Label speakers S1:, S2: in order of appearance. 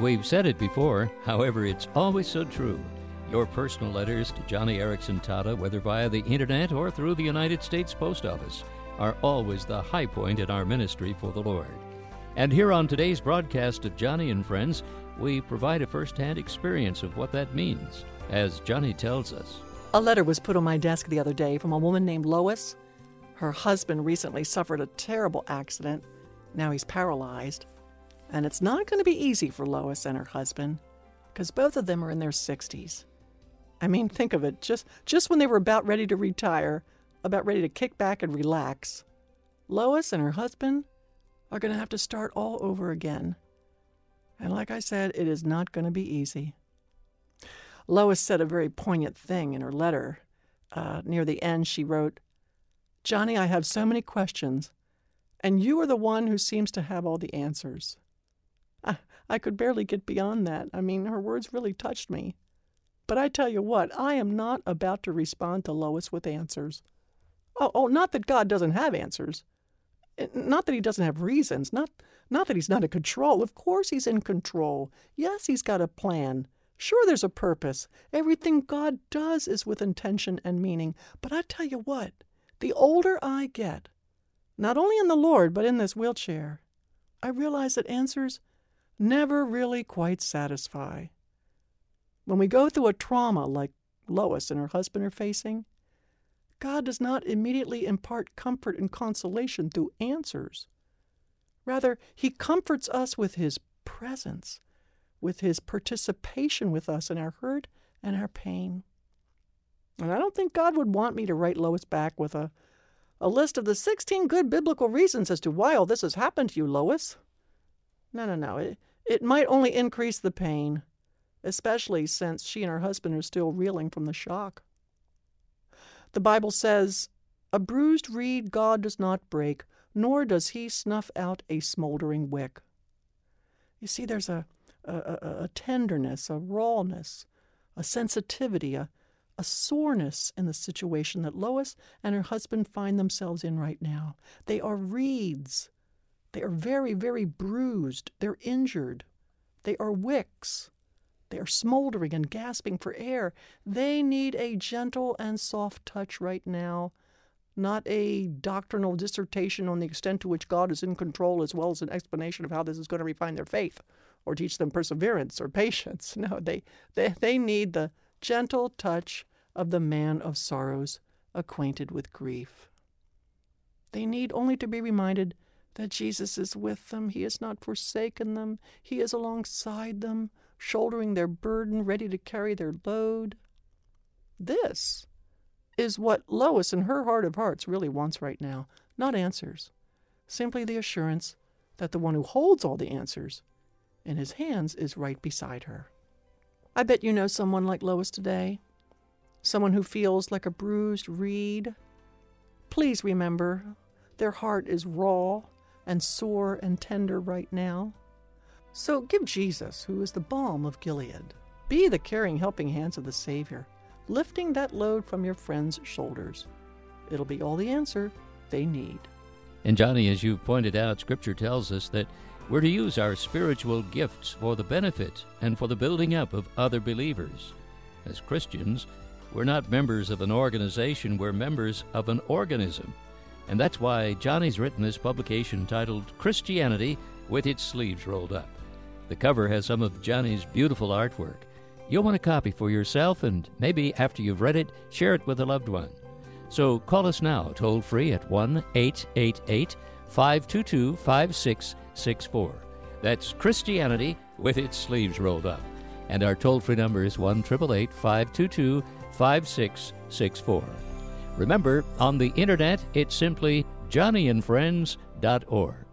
S1: We've said it before, however, it's always so true. Your personal letters to Joni Eareckson Tada, whether via the internet or through the United States Post Office, are always the high point in our ministry for the Lord. And here on today's broadcast of Joni and Friends, we provide a first hand experience of what that means, as Joni tells us.
S2: A letter was put on my desk the other day from a woman named Lois. Her husband recently suffered a terrible accident. Now he's paralyzed. And it's not going to be easy for Lois and her husband because both of them are in their 60s. I mean, think of it. Just, just when they were about ready to retire, about ready to kick back and relax, Lois and her husband are going to have to start all over again. And like I said, it is not going to be easy. Lois said a very poignant thing in her letter. Uh, near the end, she wrote, Joni, I have so many questions, and you are the one who seems to have all the answers. I, I could barely get beyond that. I mean, her words really touched me. But I tell you what, I am not about to respond to Lois with answers. Oh, oh, not that God doesn't have answers. Eh, not that he doesn't have reasons. Not, not that he's not in control. Of course he's in control. Yes, he's got a plan. Sure, there's a purpose. Everything God does is with intention and meaning. But I tell you what, the older I get, not only in the Lord, but in this wheelchair, I realize that answers never really quite satisfy. When we go through a trauma like Lois and her husband are facing, God does not immediately impart comfort and consolation through answers. Rather, He comforts us with His presence, with His participation with us in our hurt and our pain. And I don't think God would want me to write Lois back with a, a list of the 16 good biblical reasons as to why all this has happened to you, Lois. No, no, no. It, it might only increase the pain, especially since she and her husband are still reeling from the shock. The Bible says, A bruised reed God does not break, nor does he snuff out a smoldering wick. You see, there's a, a, a, tenderness, a rawness, a sensitivity, a, a soreness in the situation that Lois and her husband find themselves in right now. They are reeds they are very, very bruised. They're injured. They are wicks. They are smoldering and gasping for air. They need a gentle and soft touch right now, not a doctrinal dissertation on the extent to which God is in control, as well as an explanation of how this is going to refine their faith or teach them perseverance or patience. No, they, they, they need the gentle touch of the man of sorrows, acquainted with grief. They need only to be reminded that Jesus is with them. He has not forsaken them. He is alongside them, shouldering their burden, ready to carry their load. This is what Lois in her heart of hearts really wants right now not answers, simply the assurance that the one who holds all the answers in his hands is right beside her. I bet you know someone like Lois today, someone who feels like a bruised reed. Please remember, their heart is raw and sore and tender right now. So give Jesus, who is the balm of Gilead. Be the caring, helping hands of the Savior, lifting that load from your friend's shoulders. It'll be all the answer they need.
S1: And Joni, as you've pointed out, Scripture tells us that we're to use our spiritual gifts for the benefit and for the building up of other believers. As Christians, we're not members of an organization, we're members of an organism. And that's why Joni's written this publication titled Christianity with its sleeves rolled up. The cover has some of Joni's beautiful artwork. You'll want a copy for yourself, and maybe after you've read it, share it with a loved one. So call us now, toll free at 1 888 522 5664. That's Christianity with its sleeves rolled up. And our toll free number is 1 522 5664. Remember, on the internet, it's simply joniandfriends.org.